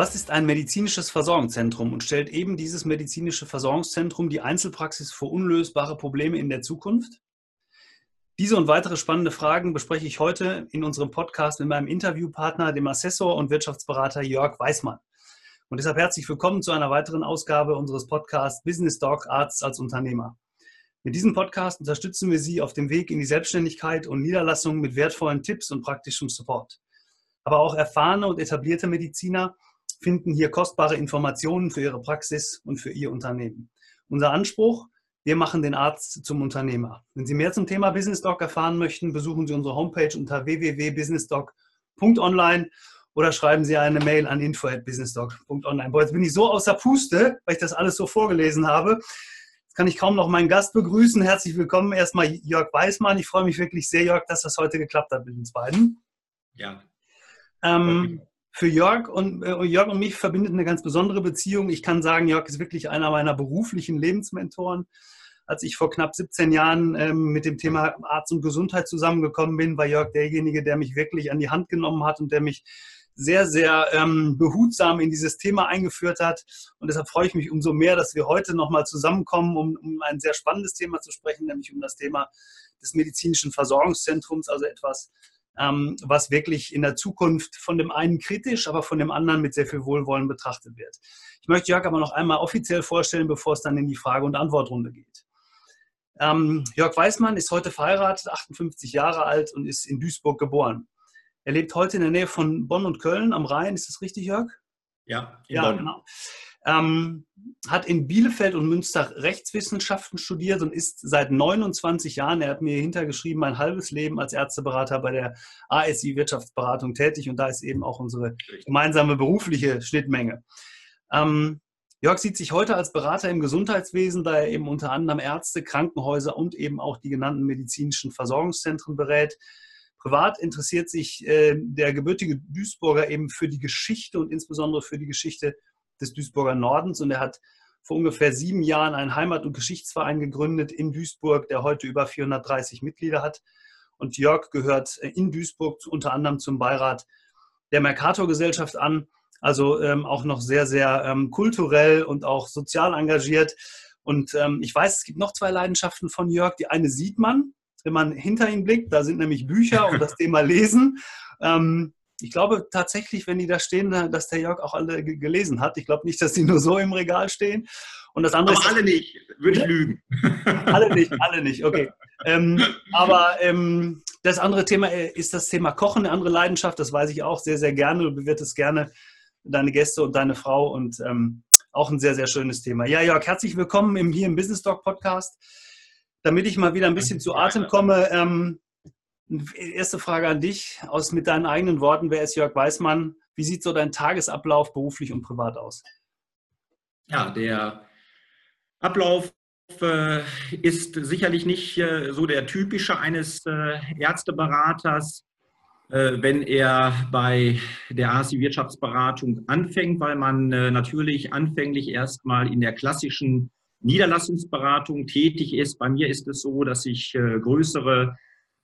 Was ist ein medizinisches Versorgungszentrum und stellt eben dieses medizinische Versorgungszentrum die Einzelpraxis vor unlösbare Probleme in der Zukunft? Diese und weitere spannende Fragen bespreche ich heute in unserem Podcast mit meinem Interviewpartner, dem Assessor und Wirtschaftsberater Jörg Weismann. Und deshalb herzlich willkommen zu einer weiteren Ausgabe unseres Podcasts Business Doc Arzt als Unternehmer. Mit diesem Podcast unterstützen wir Sie auf dem Weg in die Selbstständigkeit und Niederlassung mit wertvollen Tipps und praktischem Support. Aber auch erfahrene und etablierte Mediziner finden hier kostbare Informationen für ihre Praxis und für ihr Unternehmen. Unser Anspruch, wir machen den Arzt zum Unternehmer. Wenn Sie mehr zum Thema Business Doc erfahren möchten, besuchen Sie unsere Homepage unter www.businessdoc.online oder schreiben Sie eine Mail an info@businessdoc.online. Boah, jetzt bin ich so außer Puste, weil ich das alles so vorgelesen habe. Jetzt kann ich kaum noch meinen Gast begrüßen. Herzlich willkommen erstmal Jörg Weismann. Ich freue mich wirklich sehr, Jörg, dass das heute geklappt hat mit uns beiden. Ja. Ähm, für Jörg und, äh, Jörg und mich verbindet eine ganz besondere Beziehung. Ich kann sagen, Jörg ist wirklich einer meiner beruflichen Lebensmentoren. Als ich vor knapp 17 Jahren ähm, mit dem Thema Arzt und Gesundheit zusammengekommen bin, war Jörg derjenige, der mich wirklich an die Hand genommen hat und der mich sehr, sehr ähm, behutsam in dieses Thema eingeführt hat. Und deshalb freue ich mich umso mehr, dass wir heute nochmal zusammenkommen, um, um ein sehr spannendes Thema zu sprechen, nämlich um das Thema des medizinischen Versorgungszentrums, also etwas, ähm, was wirklich in der Zukunft von dem einen kritisch, aber von dem anderen mit sehr viel Wohlwollen betrachtet wird. Ich möchte Jörg aber noch einmal offiziell vorstellen, bevor es dann in die Frage- und Antwortrunde geht. Ähm, Jörg Weißmann ist heute verheiratet, 58 Jahre alt und ist in Duisburg geboren. Er lebt heute in der Nähe von Bonn und Köln am Rhein. Ist das richtig, Jörg? Ja, in ja, Bonn. genau. Ähm, hat in Bielefeld und Münster Rechtswissenschaften studiert und ist seit 29 Jahren, er hat mir hintergeschrieben, ein halbes Leben als Ärzteberater bei der ASI Wirtschaftsberatung tätig und da ist eben auch unsere gemeinsame berufliche Schnittmenge. Ähm, Jörg sieht sich heute als Berater im Gesundheitswesen, da er eben unter anderem Ärzte, Krankenhäuser und eben auch die genannten medizinischen Versorgungszentren berät. Privat interessiert sich äh, der gebürtige Duisburger eben für die Geschichte und insbesondere für die Geschichte des Duisburger Nordens und er hat vor ungefähr sieben Jahren einen Heimat- und Geschichtsverein gegründet in Duisburg, der heute über 430 Mitglieder hat. Und Jörg gehört in Duisburg unter anderem zum Beirat der Mercator-Gesellschaft an, also ähm, auch noch sehr, sehr ähm, kulturell und auch sozial engagiert. Und ähm, ich weiß, es gibt noch zwei Leidenschaften von Jörg. Die eine sieht man, wenn man hinter ihn blickt. Da sind nämlich Bücher und das Thema Lesen. Ähm, ich glaube tatsächlich, wenn die da stehen, dass der Jörg auch alle gelesen hat. Ich glaube nicht, dass die nur so im Regal stehen. Und das andere aber ist, alle nicht, würde ich lügen. alle nicht, alle nicht, okay. Ähm, aber ähm, das andere Thema äh, ist das Thema Kochen, eine andere Leidenschaft, das weiß ich auch sehr, sehr gerne. Du bewirtest gerne deine Gäste und deine Frau und ähm, auch ein sehr, sehr schönes Thema. Ja, Jörg, herzlich willkommen im, hier im Business Talk Podcast. Damit ich mal wieder ein bisschen zu Atem komme, ähm, Erste Frage an dich, aus mit deinen eigenen Worten. Wer ist Jörg Weißmann? Wie sieht so dein Tagesablauf beruflich und privat aus? Ja, der Ablauf äh, ist sicherlich nicht äh, so der typische eines äh, Ärzteberaters, äh, wenn er bei der ASI Wirtschaftsberatung anfängt, weil man äh, natürlich anfänglich erstmal in der klassischen Niederlassungsberatung tätig ist. Bei mir ist es so, dass ich äh, größere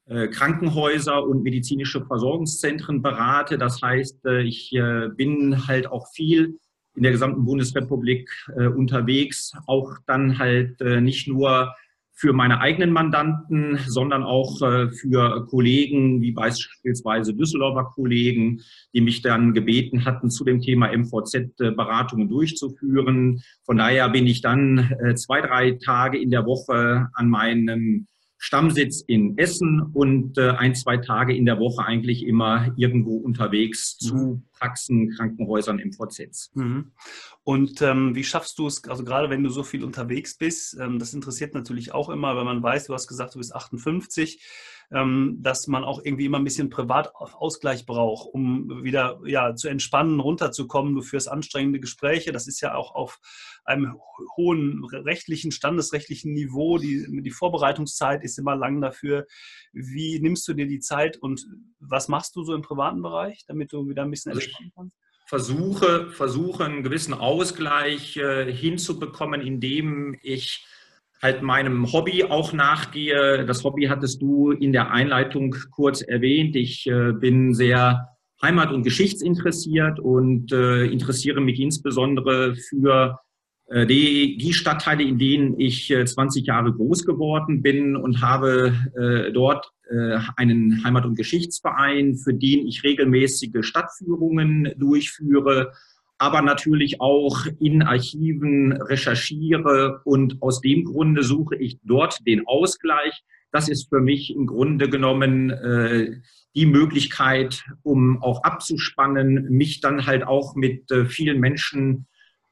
Krankenhäuser und medizinische Versorgungszentren berate. Das heißt, äh, ich äh, bin halt auch viel in der gesamten Bundesrepublik unterwegs, auch dann halt nicht nur für meine eigenen Mandanten, sondern auch für Kollegen, wie beispielsweise Düsseldorfer Kollegen, die mich dann gebeten hatten, zu dem Thema MVZ-Beratungen durchzuführen. Von daher bin ich dann zwei, drei Tage in der Woche an meinem Stammsitz in Essen und äh, ein, zwei Tage in der Woche eigentlich immer irgendwo unterwegs zu mhm. Praxen, Krankenhäusern, MVZs. Mhm. Und ähm, wie schaffst du es, also gerade wenn du so viel unterwegs bist, ähm, das interessiert natürlich auch immer, wenn man weiß, du hast gesagt, du bist 58, ähm, dass man auch irgendwie immer ein bisschen Privatausgleich braucht, um wieder ja, zu entspannen, runterzukommen. Du führst anstrengende Gespräche. Das ist ja auch auf einem hohen rechtlichen, standesrechtlichen Niveau. Die, die Vorbereitungszeit ist immer lang dafür. Wie nimmst du dir die Zeit und was machst du so im privaten Bereich, damit du wieder ein bisschen also entspannen kannst? versuche, versuche einen gewissen Ausgleich äh, hinzubekommen, indem ich halt meinem Hobby auch nachgehe. Das Hobby hattest du in der Einleitung kurz erwähnt. Ich äh, bin sehr Heimat- und Geschichtsinteressiert und äh, interessiere mich insbesondere für äh, die, die Stadtteile, in denen ich 20 äh, Jahre groß geworden bin und habe dort einen Heimat- und Geschichtsverein, für den ich regelmäßige Stadtführungen durchführe, aber natürlich auch in Archiven recherchiere und aus dem Grunde suche ich dort den Ausgleich. Das ist für mich im Grunde genommen äh, die Möglichkeit, um auch abzuspannen, mich dann halt auch mit äh, vielen Menschen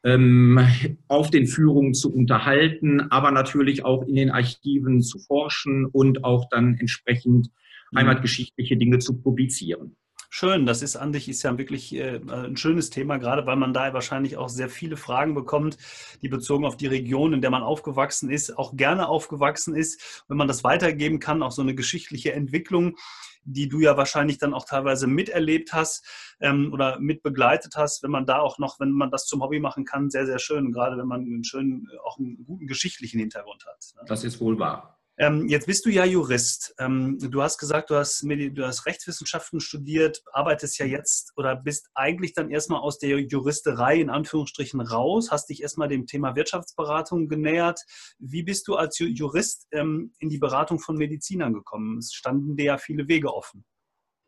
ähm, auf den Führungen zu unterhalten, aber natürlich auch in den Archiven zu forschen und auch dann entsprechend mhm. heimatgeschichtliche Dinge zu publizieren. Schön, das ist an sich ist ja wirklich äh, ein schönes Thema, gerade weil man da wahrscheinlich auch sehr viele Fragen bekommt, die bezogen auf die Region, in der man aufgewachsen ist, auch gerne aufgewachsen ist. Wenn man das weitergeben kann, auch so eine geschichtliche Entwicklung, die du ja wahrscheinlich dann auch teilweise miterlebt hast ähm, oder mitbegleitet hast, wenn man da auch noch, wenn man das zum Hobby machen kann, sehr, sehr schön, gerade wenn man einen schönen, auch einen guten geschichtlichen Hintergrund hat. Ne? Das ist wohl wahr. Ähm, jetzt bist du ja Jurist. Ähm, du hast gesagt, du hast, du hast Rechtswissenschaften studiert, arbeitest ja jetzt oder bist eigentlich dann erstmal aus der Juristerei in Anführungsstrichen raus, hast dich erstmal dem Thema Wirtschaftsberatung genähert. Wie bist du als Jurist ähm, in die Beratung von Medizinern gekommen? Es standen dir ja viele Wege offen.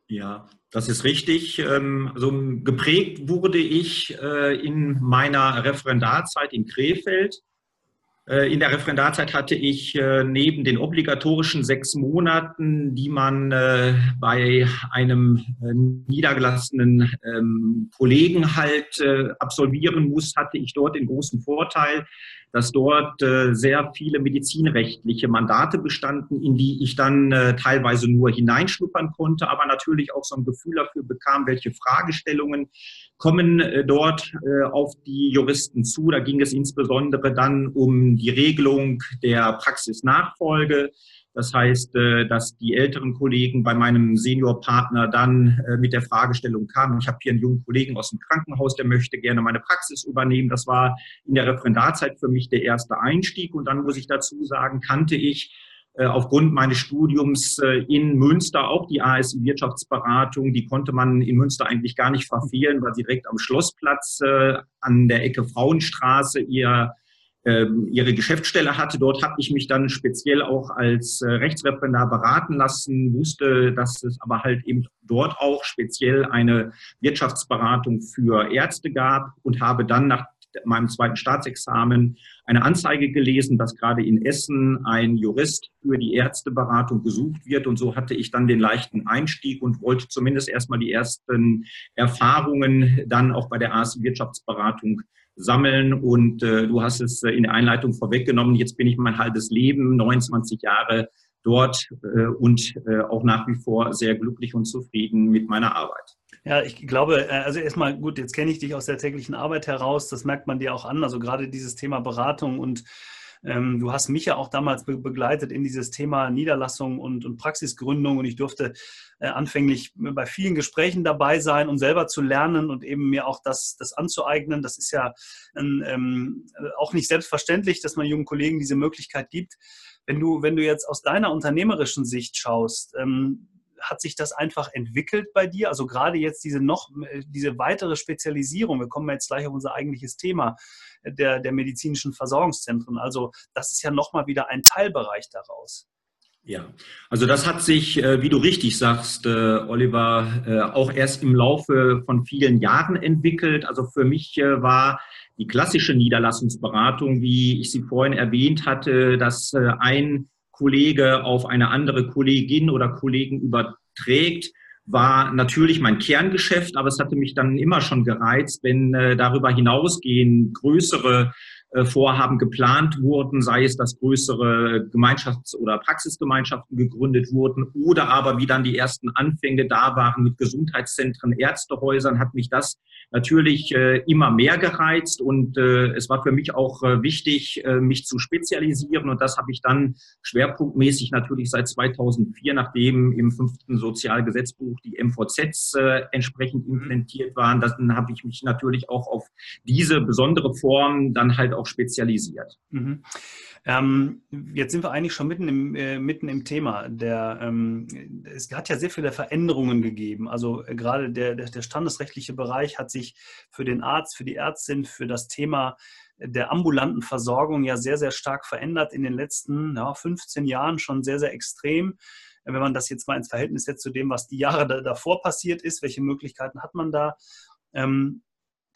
Ja, das ist richtig. Also geprägt wurde ich äh, in meiner Referendarzeit in Krefeld in der Referendarzeit hatte ich äh, neben den obligatorischen sechs Monaten, die man äh, bei einem niedergelassenen ähm, Kollegen halt absolvieren muss, hatte ich dort den großen Vorteil, dass dort sehr viele medizinrechtliche Mandate bestanden, in die ich dann teilweise nur hineinschnuppern konnte, aber natürlich auch so ein Gefühl dafür bekam, welche Fragestellungen kommen dort auf die Juristen zu. Da ging es insbesondere dann um die Regelung der Praxisnachfolge. Das heißt, äh, dass die älteren Kollegen bei meinem Seniorpartner dann äh, mit der Fragestellung kamen, ich habe hier einen jungen Kollegen aus dem Krankenhaus, der möchte gerne meine Praxis übernehmen. Das war in der Referendarzeit für mich der erste Einstieg. Und dann muss ich dazu sagen, kannte ich äh, aufgrund meines Studiums in Münster auch die ASI Wirtschaftsberatung. Die konnte man in Münster eigentlich gar nicht verfehlen, weil sie direkt am Schlossplatz an der Ecke Frauenstraße ihr ihre Geschäftsstelle hatte. Dort habe ich mich dann speziell auch als äh, Rechtsreferendar beraten lassen, wusste, dass es aber halt eben dort auch speziell eine Wirtschaftsberatung für Ärzte gab und habe dann nach meinem zweiten Staatsexamen eine Anzeige gelesen, dass gerade in Essen ein Jurist für die Ärzteberatung gesucht wird. Und so hatte ich dann den leichten Einstieg und wollte zumindest erstmal die ersten Erfahrungen dann auch bei der AS Wirtschaftsberatung sammeln. Und äh, du hast es äh, in der Einleitung vorweggenommen. Jetzt bin ich mein halbes Leben, 29 Jahre dort äh, und äh, auch nach wie vor sehr glücklich und zufrieden mit meiner Arbeit. Ja, ich glaube, äh, also erstmal gut, jetzt kenne ich dich aus der täglichen Arbeit heraus, das merkt man dir auch an, also gerade dieses Thema Beratung und ähm, du hast mich ja auch damals be begleitet in dieses Thema Niederlassung und, und Praxisgründung und ich durfte äh, anfänglich bei vielen Gesprächen dabei sein, um selber zu lernen und eben mir auch das, das anzueignen. Das ist ja ähm, auch nicht selbstverständlich, dass man jungen Kollegen diese Möglichkeit gibt. Wenn du, wenn du jetzt aus deiner unternehmerischen Sicht schaust, ähm, hat sich das einfach entwickelt bei dir? Also gerade jetzt diese noch, diese weitere Spezialisierung, wir kommen jetzt gleich auf unser eigentliches Thema der, der medizinischen Versorgungszentren. Also das ist ja nochmal wieder ein Teilbereich daraus. Ja, also das hat sich, äh, wie du richtig sagst, äh, Oliver, äh, auch erst im Laufe von vielen Jahren entwickelt. Also für mich war die klassische Niederlassungsberatung, wie ich sie vorhin erwähnt hatte, dass ein Kollege auf eine andere Kollegin oder Kollegen überträgt, war natürlich mein Kerngeschäft, aber es hatte mich dann immer schon gereizt, wenn äh, darüber hinausgehend größere Vorhaben geplant wurden, sei es, dass größere Gemeinschafts- oder Praxisgemeinschaften gegründet wurden oder aber wie dann die ersten Anfänge da waren mit Gesundheitszentren, Ärztehäusern, hat mich das natürlich äh, immer mehr gereizt und äh, es war für mich auch äh, wichtig, äh, mich zu spezialisieren und das habe ich dann schwerpunktmäßig natürlich seit 2004, nachdem im fünften Sozialgesetzbuch die MVZs äh, entsprechend mhm. implementiert waren, dann habe ich mich natürlich auch auf diese besondere Form dann halt auch spezialisiert. Mhm. Ähm, jetzt sind wir eigentlich schon mitten im, äh, mitten im Thema. Der, ähm, es hat ja sehr viele Veränderungen gegeben. Also äh, gerade der, der, der, standesrechtliche Bereich hat sich für den Arzt, für die Ärztin, für das Thema der ambulanten Versorgung ja sehr, sehr stark verändert in den letzten ja, 15 Jahren schon sehr, sehr extrem. Wenn man das jetzt mal ins Verhältnis setzt zu dem, was die Jahre da, davor passiert ist, welche Möglichkeiten hat man da? Ähm,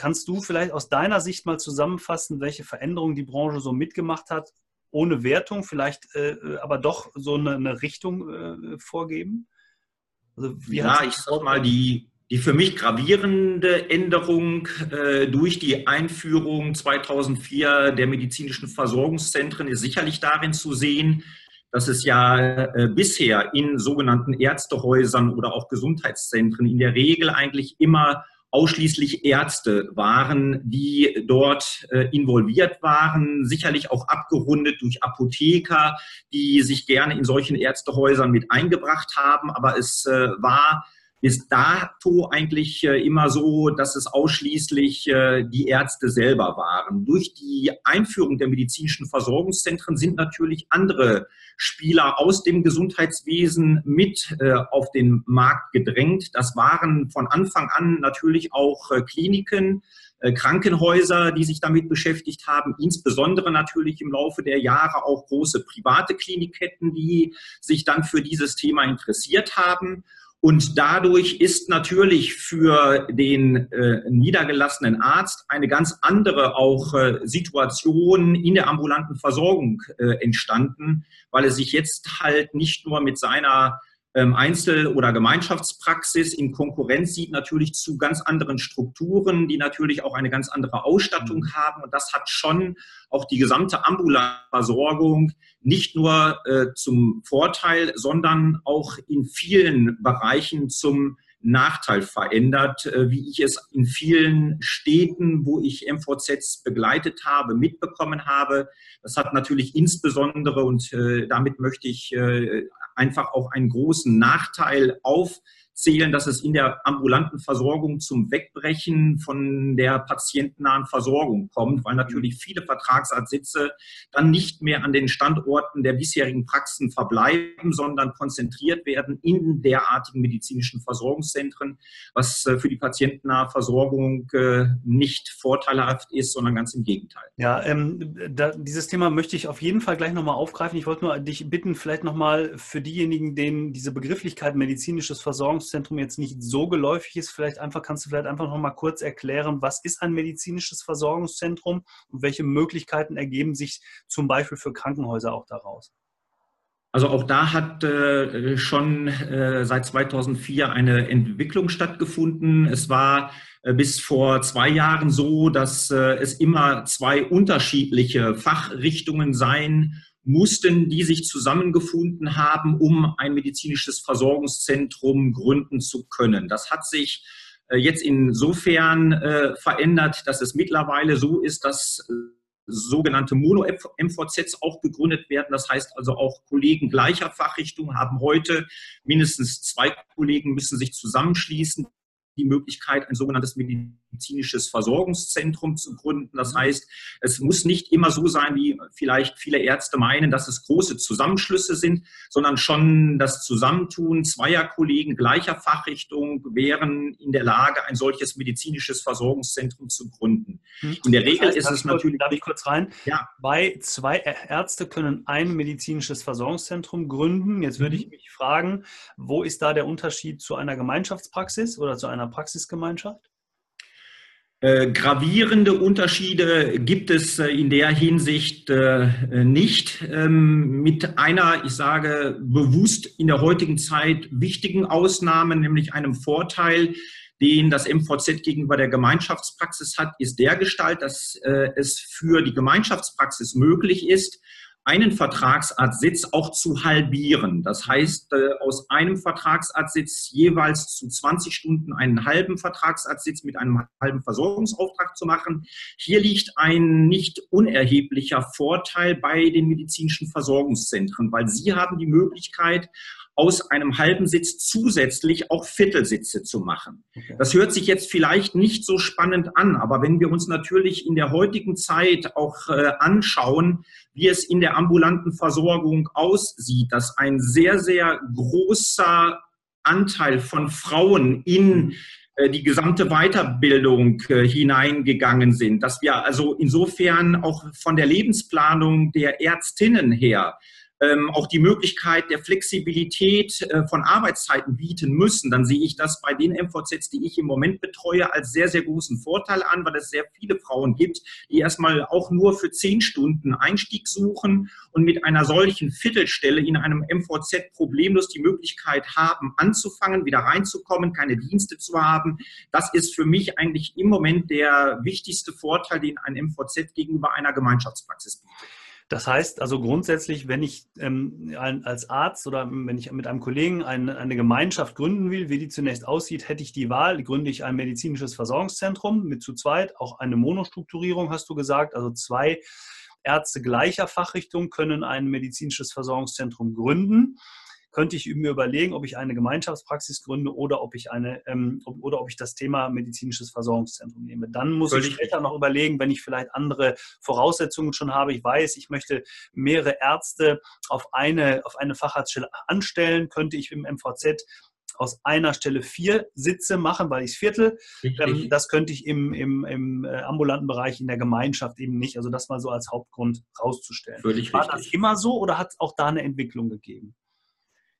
kannst du vielleicht aus deiner Sicht mal zusammenfassen, welche Veränderungen die Branche so mitgemacht hat ohne Wertung vielleicht äh, aber doch so eine, eine Richtung äh, vorgeben? Also, ja, ich sag mal, die, die für mich gravierende Änderung äh, durch die Einführung 2004 der medizinischen Versorgungszentren ist sicherlich darin zu sehen, dass es ja äh, bisher in sogenannten Ärztehäusern oder auch Gesundheitszentren in der Regel eigentlich immer ausschließlich Ärzte waren, die dort äh, involviert waren, sicherlich auch abgerundet durch Apotheker, die sich gerne in solchen Ärztehäusern mit eingebracht haben. Aber es äh, war bis dato eigentlich äh, immer so, dass es ausschließlich äh, die Ärzte selber waren. Durch die Einführung der medizinischen Versorgungszentren sind natürlich andere Spieler aus dem Gesundheitswesen mit äh, auf den Markt gedrängt. Das waren von Anfang an natürlich auch Kliniken, Krankenhäuser, die sich damit beschäftigt haben, insbesondere natürlich im Laufe der Jahre auch große private Klinikketten, die sich dann für dieses Thema interessiert haben. Und dadurch ist natürlich für den äh, niedergelassenen Arzt eine ganz andere auch äh, Situation in der ambulanten Versorgung äh, entstanden, weil er sich jetzt halt nicht nur mit seiner Einzel- oder Gemeinschaftspraxis in Konkurrenz sieht natürlich zu ganz anderen Strukturen, die natürlich auch eine ganz andere Ausstattung mhm. haben. Und das hat schon auch die gesamte Ambulanversorgung nicht nur äh, zum Vorteil, sondern auch in vielen Bereichen zum Nachteil verändert, äh, wie ich es in vielen Städten, wo ich MVZs begleitet habe, mitbekommen habe. Das hat natürlich insbesondere, und äh, damit möchte ich äh, einfach auch einen großen Nachteil auf zählen, dass es in der ambulanten Versorgung zum Wegbrechen von der patientennahen Versorgung kommt, weil natürlich viele Vertragsarztsitze dann nicht mehr an den Standorten der bisherigen Praxen verbleiben, sondern konzentriert werden in derartigen medizinischen Versorgungszentren, was äh, für die patientennahe Versorgung äh, nicht vorteilhaft ist, sondern ganz im Gegenteil. Ja, ähm, da, dieses Thema möchte ich auf jeden Fall gleich nochmal aufgreifen. Ich wollte nur dich bitten, vielleicht nochmal für diejenigen, denen diese Begrifflichkeit medizinisches Versorgungszentrum Versorgungszentrum jetzt nicht so geläufig ist, vielleicht einfach kannst du vielleicht einfach noch mal kurz erklären, was ist ein medizinisches Versorgungszentrum und welche Möglichkeiten ergeben sich zum Beispiel für Krankenhäuser auch daraus? Also auch da hat äh, schon äh, seit 2004 eine Entwicklung stattgefunden. Es war äh, bis vor zwei Jahren so, dass äh, es immer zwei unterschiedliche Fachrichtungen seien mussten, die sich zusammengefunden haben, um ein medizinisches Versorgungszentrum gründen zu können. Das hat sich äh, jetzt insofern äh, verändert, dass es mittlerweile so ist, dass sogenannte Mono-MVZs auch gegründet werden. Das heißt also auch Kollegen gleicher Fachrichtung haben heute mindestens zwei Kollegen müssen sich zusammenschließen, die Möglichkeit, ein sogenanntes medizinisches Versorgungszentrum zu gründen. Das mhm. heißt, es muss nicht immer so sein, wie vielleicht viele Ärzte meinen, dass es große Zusammenschlüsse sind, sondern schon das Zusammentun zweier Kollegen gleicher Fachrichtung wären in der Lage, ein solches medizinisches Versorgungszentrum zu gründen. Mhm. In der Regel das heißt, ist es natürlich. Darf ich kurz rein? Ja. Bei zwei Ärzte können ein medizinisches Versorgungszentrum gründen. Jetzt würde ich mhm. mich fragen, wo ist da der Unterschied zu einer Gemeinschaftspraxis oder zu einer Praxisgemeinschaft? Äh, gravierende Unterschiede gibt es äh, in der Hinsicht äh, nicht. Ähm, mit einer, ich sage bewusst in der heutigen Zeit wichtigen Ausnahme, nämlich einem Vorteil, den das MVZ gegenüber der Gemeinschaftspraxis hat, ist der Gestalt, dass äh, es für die Gemeinschaftspraxis möglich ist, einen Vertragsartsitz auch zu halbieren. Das heißt, äh, aus einem Vertragsartsitz jeweils zu 20 Stunden einen halben Vertragsartsitz mit einem halben Versorgungsauftrag zu machen. Hier liegt ein nicht unerheblicher Vorteil bei den medizinischen Versorgungszentren, weil sie haben die Möglichkeit, aus einem halben Sitz zusätzlich auch Viertelsitze zu machen. Okay. Das hört sich jetzt vielleicht nicht so spannend an, aber wenn wir uns natürlich in der heutigen Zeit auch äh, anschauen, wie es in der ambulanten Versorgung aussieht, dass ein sehr, sehr großer Anteil von Frauen in äh, die gesamte Weiterbildung äh, hineingegangen sind, dass wir also insofern auch von der Lebensplanung der Ärztinnen her ähm, auch die Möglichkeit der Flexibilität äh, von Arbeitszeiten bieten müssen, dann sehe ich das bei den MVZs, die ich im Moment betreue, als sehr, sehr großen Vorteil an, weil es sehr viele Frauen gibt, die erstmal auch nur für zehn Stunden Einstieg suchen und mit einer solchen Viertelstelle in einem MVZ problemlos die Möglichkeit haben, anzufangen, wieder reinzukommen, keine Dienste zu haben. Das ist für mich eigentlich im Moment der wichtigste Vorteil, den ein MVZ gegenüber einer Gemeinschaftspraxis bietet. Das heißt also grundsätzlich, wenn ich ähm, als Arzt oder wenn ich mit einem Kollegen eine, eine, Gemeinschaft gründen will, wie die zunächst aussieht, hätte ich die Wahl, gründe ich ein medizinisches Versorgungszentrum mit zu zweit, auch eine Monostrukturierung, hast du gesagt, also zwei Ärzte gleicher Fachrichtung können ein medizinisches Versorgungszentrum gründen könnte ich mir überlegen, ob ich eine Gemeinschaftspraxis gründe oder ob ich eine ähm, oder ob ich das Thema medizinisches Versorgungszentrum nehme. Dann muss Völlig ich später noch überlegen, wenn ich vielleicht andere Voraussetzungen schon habe. Ich weiß, ich möchte mehrere Ärzte auf eine, auf eine Facharztstelle anstellen, könnte ich im MVZ aus einer Stelle vier Sitze machen, weil ich es Viertel. Ähm, das könnte ich im, im, im äh, ambulanten Bereich in der Gemeinschaft eben nicht. Also das mal so als Hauptgrund rauszustellen. Völlig War richtig. das immer so oder hat es auch da eine Entwicklung gegeben?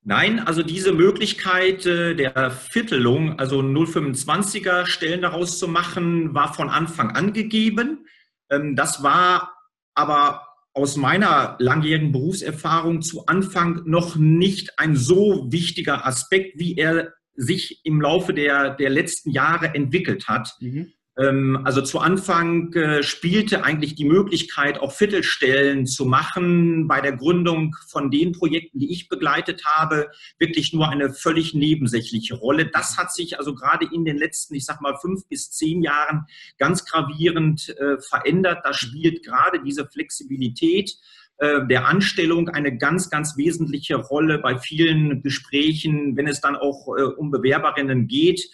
Nein, also diese Möglichkeit äh, der Viertelung, also 0,25er Stellen daraus zu machen, war von Anfang an gegeben. Ähm, das war aber aus meiner langjährigen Berufserfahrung zu Anfang noch nicht ein so wichtiger Aspekt, wie er sich im Laufe der, der letzten Jahre entwickelt hat. Mhm. Ähm, also zu Anfang äh, spielte eigentlich die Möglichkeit, auch Viertelstellen zu machen bei der Gründung von den Projekten, die ich begleitet habe, wirklich nur eine völlig nebensächliche Rolle. Das hat sich also gerade in den letzten, ich sag mal, fünf bis zehn Jahren ganz gravierend äh, verändert. Da spielt gerade diese Flexibilität äh, der Anstellung eine ganz, ganz wesentliche Rolle bei vielen Gesprächen, wenn es dann auch um Bewerberinnen geht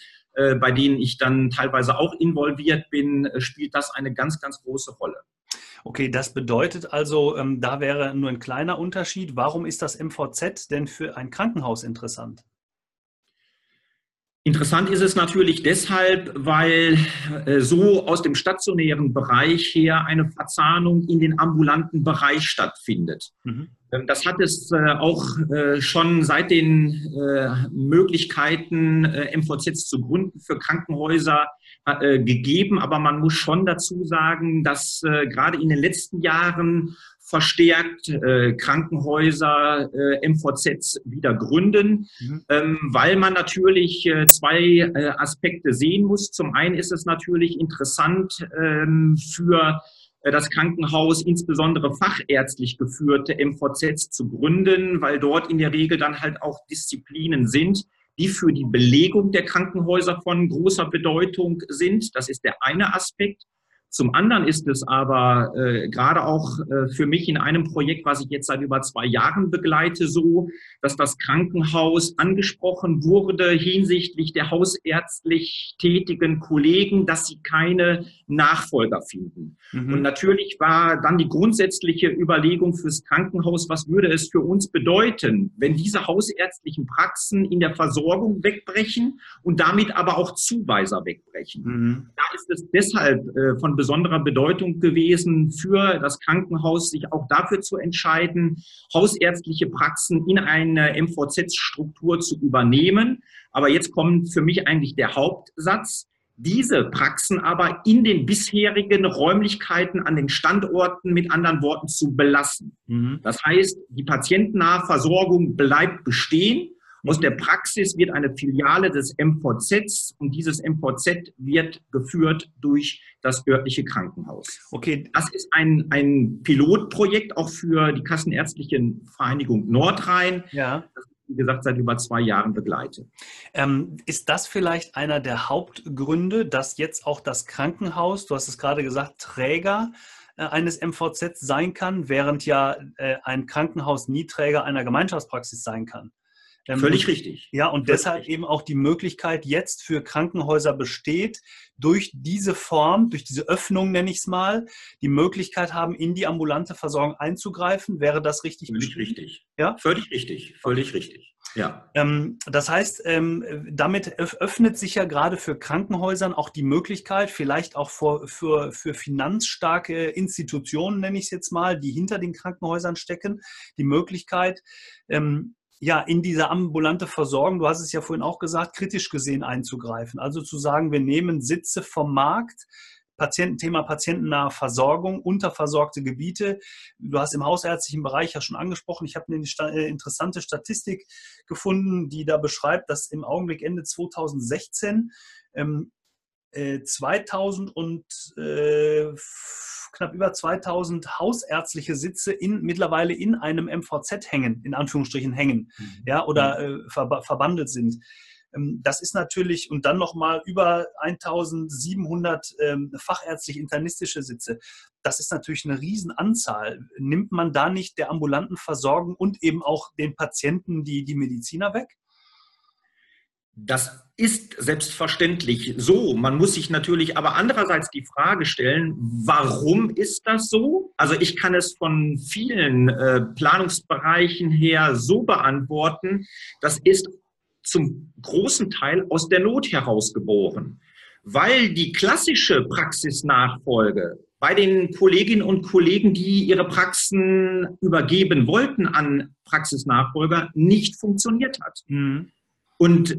bei denen ich dann teilweise auch involviert bin, äh, spielt das eine ganz, ganz große Rolle. Okay, das bedeutet also, ähm, da wäre nur ein kleiner Unterschied. Warum ist das MVZ denn für ein Krankenhaus interessant? Interessant ist es natürlich deshalb, weil äh, so aus dem stationären Bereich her eine Verzahnung in den ambulanten Bereich stattfindet. Mhm. Ähm, das hat es äh, auch äh, schon seit den Möglichkeiten, MVZs zu gründen für Krankenhäuser gegeben. Aber man muss schon dazu sagen, dass gerade in den letzten Jahren verstärkt Krankenhäuser MVZs wieder gründen, mhm. Ähm, weil man natürlich zwei Aspekte sehen muss. Zum einen ist es natürlich interessant ähm, für äh, das Krankenhaus insbesondere fachärztlich geführte MVZs zu gründen, weil dort in der Regel dann halt auch Disziplinen sind, die für die Belegung der Krankenhäuser von großer Bedeutung sind. Das ist der eine Aspekt. Zum anderen ist es aber äh, gerade auch äh, für mich in einem Projekt, was ich jetzt seit über zwei Jahren begleite, so, dass das Krankenhaus angesprochen wurde hinsichtlich der hausärztlich tätigen Kollegen, dass sie keine Nachfolger finden. Mhm. Und natürlich war dann die grundsätzliche Überlegung fürs Krankenhaus, was würde es für uns bedeuten, wenn diese hausärztlichen Praxen in der Versorgung wegbrechen und damit aber auch Zuweiser wegbrechen. Mhm. Da ist es deshalb äh, von besonderer Bedeutung gewesen für das Krankenhaus, sich auch dafür zu entscheiden, hausärztliche Praxen in eine MVZ-Struktur zu übernehmen. Aber jetzt kommt für mich eigentlich der Hauptsatz diese Praxen aber in den bisherigen Räumlichkeiten an den Standorten mit anderen Worten zu belassen. Mhm. Das heißt, die patientennahe Versorgung bleibt bestehen, aus der Praxis wird eine Filiale des MVZs und dieses MVZ wird geführt durch das örtliche Krankenhaus. Okay. Das ist ein, ein Pilotprojekt auch für die Kassenärztliche Vereinigung Nordrhein. Ja. Wie gesagt, seit über zwei Jahren begleite. Ähm, ist das vielleicht einer der Hauptgründe, dass jetzt auch das Krankenhaus, du hast es gerade gesagt, Träger äh, eines MVZ sein kann, während ja äh, ein Krankenhaus nie Träger einer Gemeinschaftspraxis sein kann? Ähm, Völlig richtig. Ja, und Völlig deshalb richtig. eben auch die Möglichkeit jetzt für Krankenhäuser besteht, durch diese Form, durch diese Öffnung nenne ich es mal, die Möglichkeit haben, in die ambulante Versorgung einzugreifen. Wäre das richtig? Völlig richtig. Ja? Völlig richtig. Völlig richtig. Ja. Ähm, das heißt, ähm, damit öffnet sich ja gerade für Krankenhäusern auch die Möglichkeit, vielleicht auch für, für, für finanzstarke Institutionen, nenne ich es jetzt mal, die hinter den Krankenhäusern stecken, die Möglichkeit, ähm, ja, in diese ambulante Versorgung, du hast es ja vorhin auch gesagt, kritisch gesehen einzugreifen. Also zu sagen, wir nehmen Sitze vom Markt, Patienten, patientennahe Versorgung, unterversorgte Gebiete. Du hast im hausärztlichen Bereich ja schon angesprochen. Ich habe eine äh, interessante Statistik gefunden, die da beschreibt, dass im Augenblick Ende 2016 ähm, äh, 2000 und äh, knapp über 2000 hausärztliche Sitze in, mittlerweile in einem MVZ hängen, in Anführungsstrichen hängen, mhm. ja, oder äh, ver verbandelt sind. Ähm, das ist natürlich, und dann nochmal über 1700 ähm, fachärztlich-internistische Sitze. Das ist natürlich eine Riesenanzahl. Nimmt man da nicht der ambulanten Versorgung und eben auch den Patienten die, die Mediziner weg? Das ist selbstverständlich so. Man muss sich natürlich aber andererseits die Frage stellen, warum ist das so? Also ich kann es von vielen äh, Planungsbereichen her so beantworten. Das ist zum großen Teil aus der Not heraus geboren, weil die klassische Praxisnachfolge bei den Kolleginnen und Kollegen, die ihre Praxen übergeben wollten an Praxisnachfolger, nicht funktioniert hat. Mhm. Und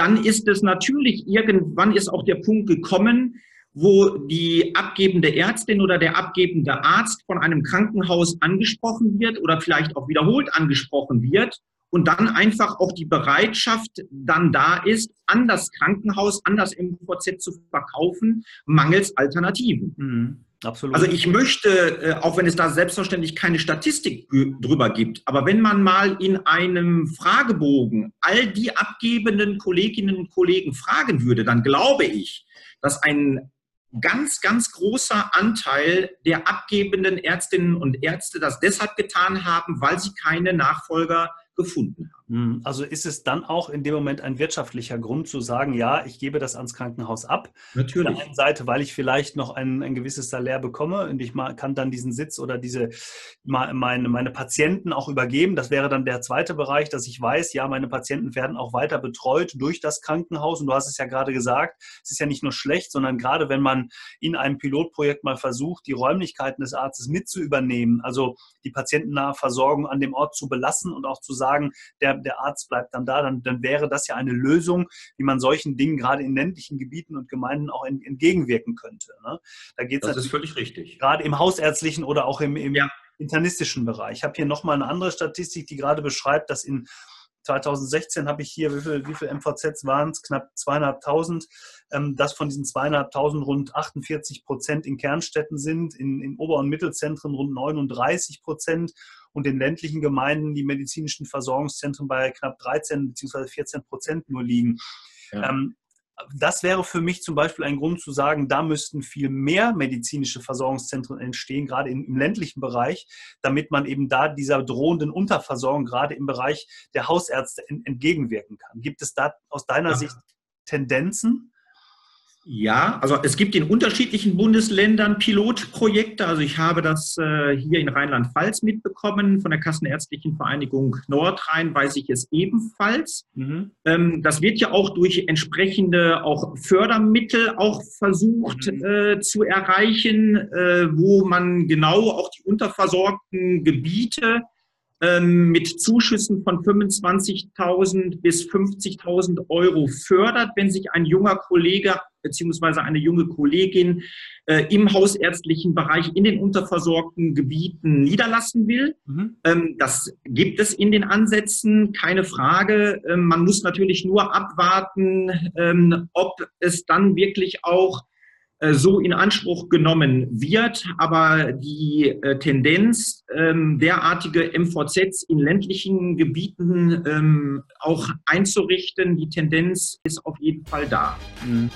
dann ist es natürlich, irgendwann ist auch der Punkt gekommen, wo die abgebende Ärztin oder der abgebende Arzt von einem Krankenhaus angesprochen wird oder vielleicht auch wiederholt angesprochen wird und dann einfach auch die Bereitschaft dann da ist, an das Krankenhaus, an das MVZ zu verkaufen, mangels Alternativen. Mhm. Absolut. Also ich möchte, äh, auch wenn es da selbstverständlich keine Statistik drüber gibt, aber wenn man mal in einem Fragebogen all die abgebenden Kolleginnen und Kollegen fragen würde, dann glaube ich, dass ein ganz, ganz großer Anteil der abgebenden Ärztinnen und Ärzte das deshalb getan haben, weil sie keine Nachfolger gefunden haben. Hm, also ist es dann auch in dem Moment ein wirtschaftlicher Grund zu sagen, ja, ich gebe das ans Krankenhaus ab. Natürlich. Auf der einen Seite, weil ich vielleicht noch ein, ein gewisses Salär bekomme und ich kann dann diesen Sitz oder diese meine, meine Patienten auch übergeben. Das wäre dann der zweite Bereich, dass ich weiß, ja, meine Patienten werden auch weiter betreut durch das Krankenhaus. Und du hast es ja gerade gesagt, es ist ja nicht nur schlecht, sondern gerade wenn man in einem Pilotprojekt mal versucht, die Räumlichkeiten des Arztes mit zu übernehmen, also die patientennahe Versorgung an dem Ort zu belassen und auch zu sagen, der, der Arzt bleibt dann da, dann, dann wäre das ja eine Lösung, wie man solchen Dingen gerade in ländlichen Gebieten und Gemeinden auch entgegenwirken könnte. Ne? Da geht's das ist völlig richtig. Gerade im hausärztlichen oder auch im, im ja. internistischen Bereich. Ich habe hier nochmal eine andere Statistik, die gerade beschreibt, dass in 2016 habe ich hier, wie viele wie viel MVZs waren es? Knapp zweieinhalbtausend. Ähm, dass von diesen zweieinhalbtausend rund 48 Prozent in Kernstädten sind, in, in Ober- und Mittelzentren rund 39 Prozent und in ländlichen Gemeinden die medizinischen Versorgungszentren bei knapp 13 bzw. 14 Prozent nur liegen. Ja. Ähm, das wäre für mich zum Beispiel ein Grund zu sagen, da müssten viel mehr medizinische Versorgungszentren entstehen, gerade im ländlichen Bereich, damit man eben da dieser drohenden Unterversorgung gerade im Bereich der Hausärzte entgegenwirken kann. Gibt es da aus deiner ja. Sicht Tendenzen? Ja, also es gibt in unterschiedlichen Bundesländern Pilotprojekte. Also ich habe das äh, hier in Rheinland-Pfalz mitbekommen. Von der Kassenärztlichen Vereinigung Nordrhein weiß ich es ebenfalls. Mhm. Ähm, das wird ja auch durch entsprechende auch Fördermittel auch versucht mhm. äh, zu erreichen, äh, wo man genau auch die unterversorgten Gebiete mit Zuschüssen von 25.000 bis 50.000 Euro fördert, wenn sich ein junger Kollege beziehungsweise eine junge Kollegin äh, im hausärztlichen Bereich in den unterversorgten Gebieten niederlassen will. Mhm. Ähm, das gibt es in den Ansätzen, keine Frage. Ähm, man muss natürlich nur abwarten, ähm, ob es dann wirklich auch so in Anspruch genommen wird. Aber die äh, Tendenz, ähm, derartige MVZs in ländlichen Gebieten ähm, auch einzurichten, die Tendenz ist auf jeden Fall da. Mhm.